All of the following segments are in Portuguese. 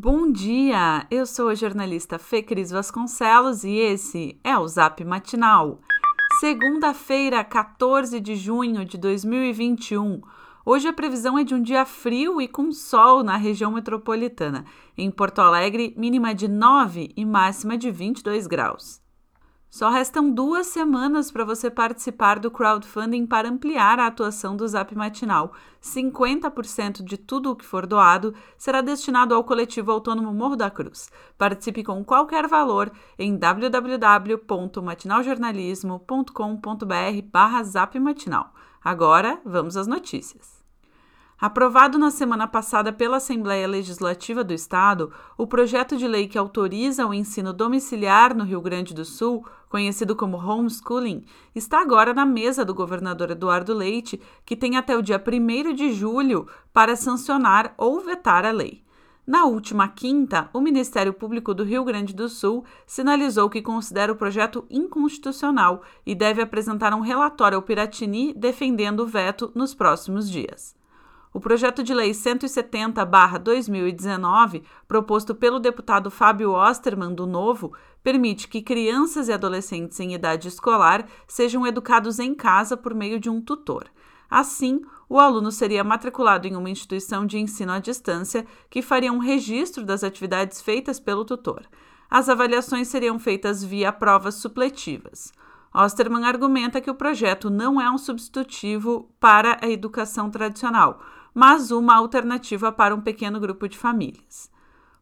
Bom dia! Eu sou a jornalista Fê Cris Vasconcelos e esse é o Zap Matinal. Segunda-feira, 14 de junho de 2021. Hoje a previsão é de um dia frio e com sol na região metropolitana. Em Porto Alegre, mínima de 9 e máxima de 22 graus. Só restam duas semanas para você participar do crowdfunding para ampliar a atuação do Zap Matinal. 50% de tudo o que for doado será destinado ao coletivo autônomo Morro da Cruz. Participe com qualquer valor em www.matinaljornalismo.com.br barra Zap Matinal. Agora, vamos às notícias. Aprovado na semana passada pela Assembleia Legislativa do Estado, o projeto de lei que autoriza o ensino domiciliar no Rio Grande do Sul, conhecido como homeschooling, está agora na mesa do governador Eduardo Leite, que tem até o dia 1 de julho para sancionar ou vetar a lei. Na última quinta, o Ministério Público do Rio Grande do Sul sinalizou que considera o projeto inconstitucional e deve apresentar um relatório ao Piratini defendendo o veto nos próximos dias. O projeto de lei 170-2019, proposto pelo deputado Fábio Osterman do Novo, permite que crianças e adolescentes em idade escolar sejam educados em casa por meio de um tutor. Assim, o aluno seria matriculado em uma instituição de ensino à distância que faria um registro das atividades feitas pelo tutor. As avaliações seriam feitas via provas supletivas. Osterman argumenta que o projeto não é um substitutivo para a educação tradicional, mas uma alternativa para um pequeno grupo de famílias.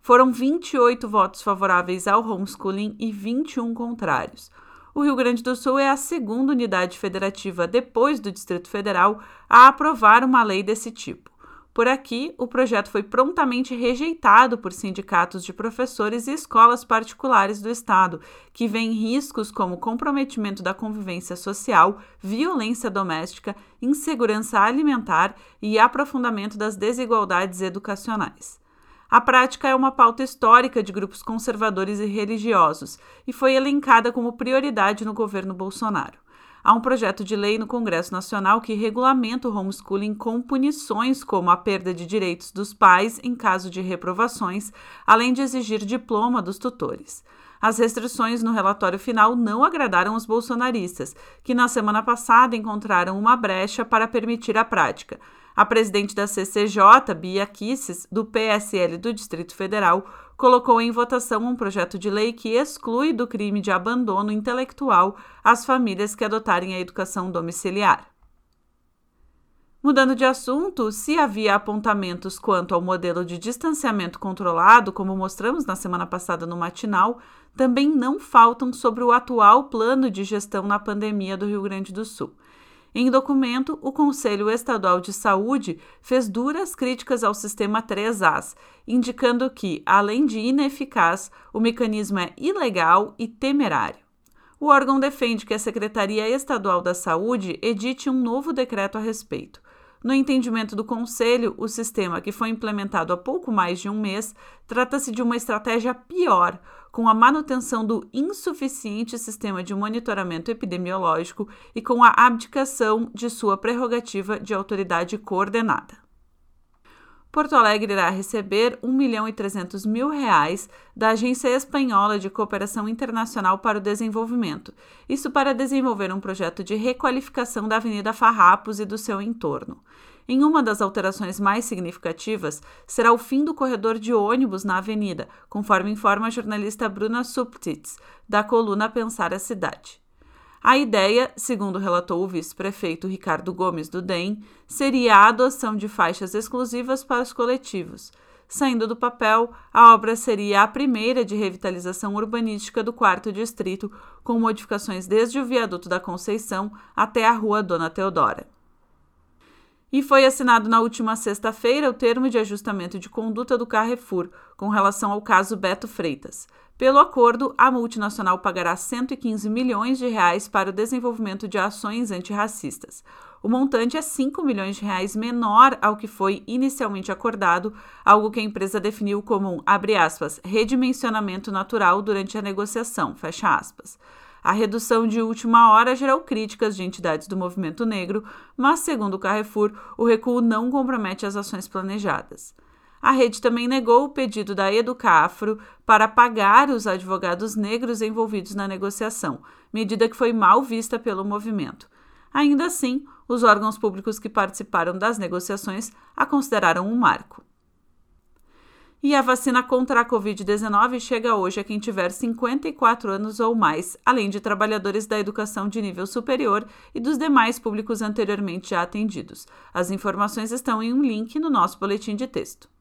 Foram 28 votos favoráveis ao homeschooling e 21 contrários. O Rio Grande do Sul é a segunda unidade federativa depois do Distrito Federal a aprovar uma lei desse tipo. Por aqui, o projeto foi prontamente rejeitado por sindicatos de professores e escolas particulares do Estado, que veem riscos como comprometimento da convivência social, violência doméstica, insegurança alimentar e aprofundamento das desigualdades educacionais. A prática é uma pauta histórica de grupos conservadores e religiosos e foi elencada como prioridade no governo Bolsonaro. Há um projeto de lei no Congresso Nacional que regulamenta o homeschooling com punições como a perda de direitos dos pais em caso de reprovações, além de exigir diploma dos tutores. As restrições no relatório final não agradaram os bolsonaristas, que na semana passada encontraram uma brecha para permitir a prática. A presidente da CCJ, Bia Kisses, do PSL do Distrito Federal, colocou em votação um projeto de lei que exclui do crime de abandono intelectual as famílias que adotarem a educação domiciliar. Mudando de assunto, se havia apontamentos quanto ao modelo de distanciamento controlado, como mostramos na semana passada no matinal, também não faltam sobre o atual plano de gestão na pandemia do Rio Grande do Sul. Em documento, o Conselho Estadual de Saúde fez duras críticas ao sistema 3As, indicando que, além de ineficaz, o mecanismo é ilegal e temerário. O órgão defende que a Secretaria Estadual da Saúde edite um novo decreto a respeito. No entendimento do Conselho, o sistema, que foi implementado há pouco mais de um mês, trata-se de uma estratégia pior, com a manutenção do insuficiente sistema de monitoramento epidemiológico e com a abdicação de sua prerrogativa de autoridade coordenada. Porto Alegre irá receber 1 milhão e 300 mil reais da Agência Espanhola de Cooperação Internacional para o Desenvolvimento, isso para desenvolver um projeto de requalificação da Avenida Farrapos e do seu entorno. Em uma das alterações mais significativas, será o fim do corredor de ônibus na avenida, conforme informa a jornalista Bruna Subtitz, da coluna Pensar a Cidade. A ideia, segundo relatou o vice-prefeito Ricardo Gomes do DEM, seria a adoção de faixas exclusivas para os coletivos. Saindo do papel, a obra seria a primeira de revitalização urbanística do quarto distrito, com modificações desde o viaduto da Conceição até a rua Dona Teodora. E foi assinado na última sexta-feira o termo de ajustamento de conduta do Carrefour com relação ao caso Beto Freitas. Pelo acordo, a multinacional pagará 115 milhões de reais para o desenvolvimento de ações antirracistas. O montante é 5 milhões de reais menor ao que foi inicialmente acordado, algo que a empresa definiu como um, aspas, redimensionamento natural durante a negociação. A redução de última hora gerou críticas de entidades do movimento negro, mas, segundo o Carrefour, o recuo não compromete as ações planejadas. A rede também negou o pedido da Educafro para pagar os advogados negros envolvidos na negociação, medida que foi mal vista pelo movimento. Ainda assim, os órgãos públicos que participaram das negociações a consideraram um marco. E a vacina contra a Covid-19 chega hoje a quem tiver 54 anos ou mais, além de trabalhadores da educação de nível superior e dos demais públicos anteriormente já atendidos. As informações estão em um link no nosso boletim de texto.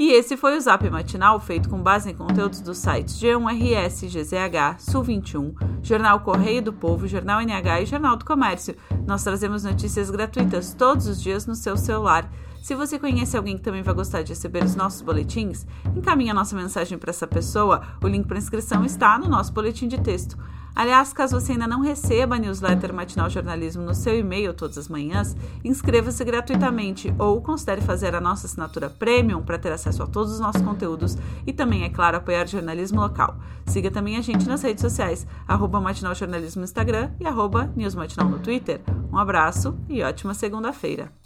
E esse foi o Zap Matinal, feito com base em conteúdos dos sites G1RS, GZH, Sul 21, Jornal Correio do Povo, Jornal NH e Jornal do Comércio. Nós trazemos notícias gratuitas todos os dias no seu celular. Se você conhece alguém que também vai gostar de receber os nossos boletins, encaminhe a nossa mensagem para essa pessoa. O link para inscrição está no nosso boletim de texto. Aliás, caso você ainda não receba a newsletter Matinal Jornalismo no seu e-mail todas as manhãs, inscreva-se gratuitamente ou considere fazer a nossa assinatura premium para ter acesso a todos os nossos conteúdos e também, é claro, apoiar o jornalismo local. Siga também a gente nas redes sociais, arroba Matinal Jornalismo no Instagram e arroba News Matinal no Twitter. Um abraço e ótima segunda-feira.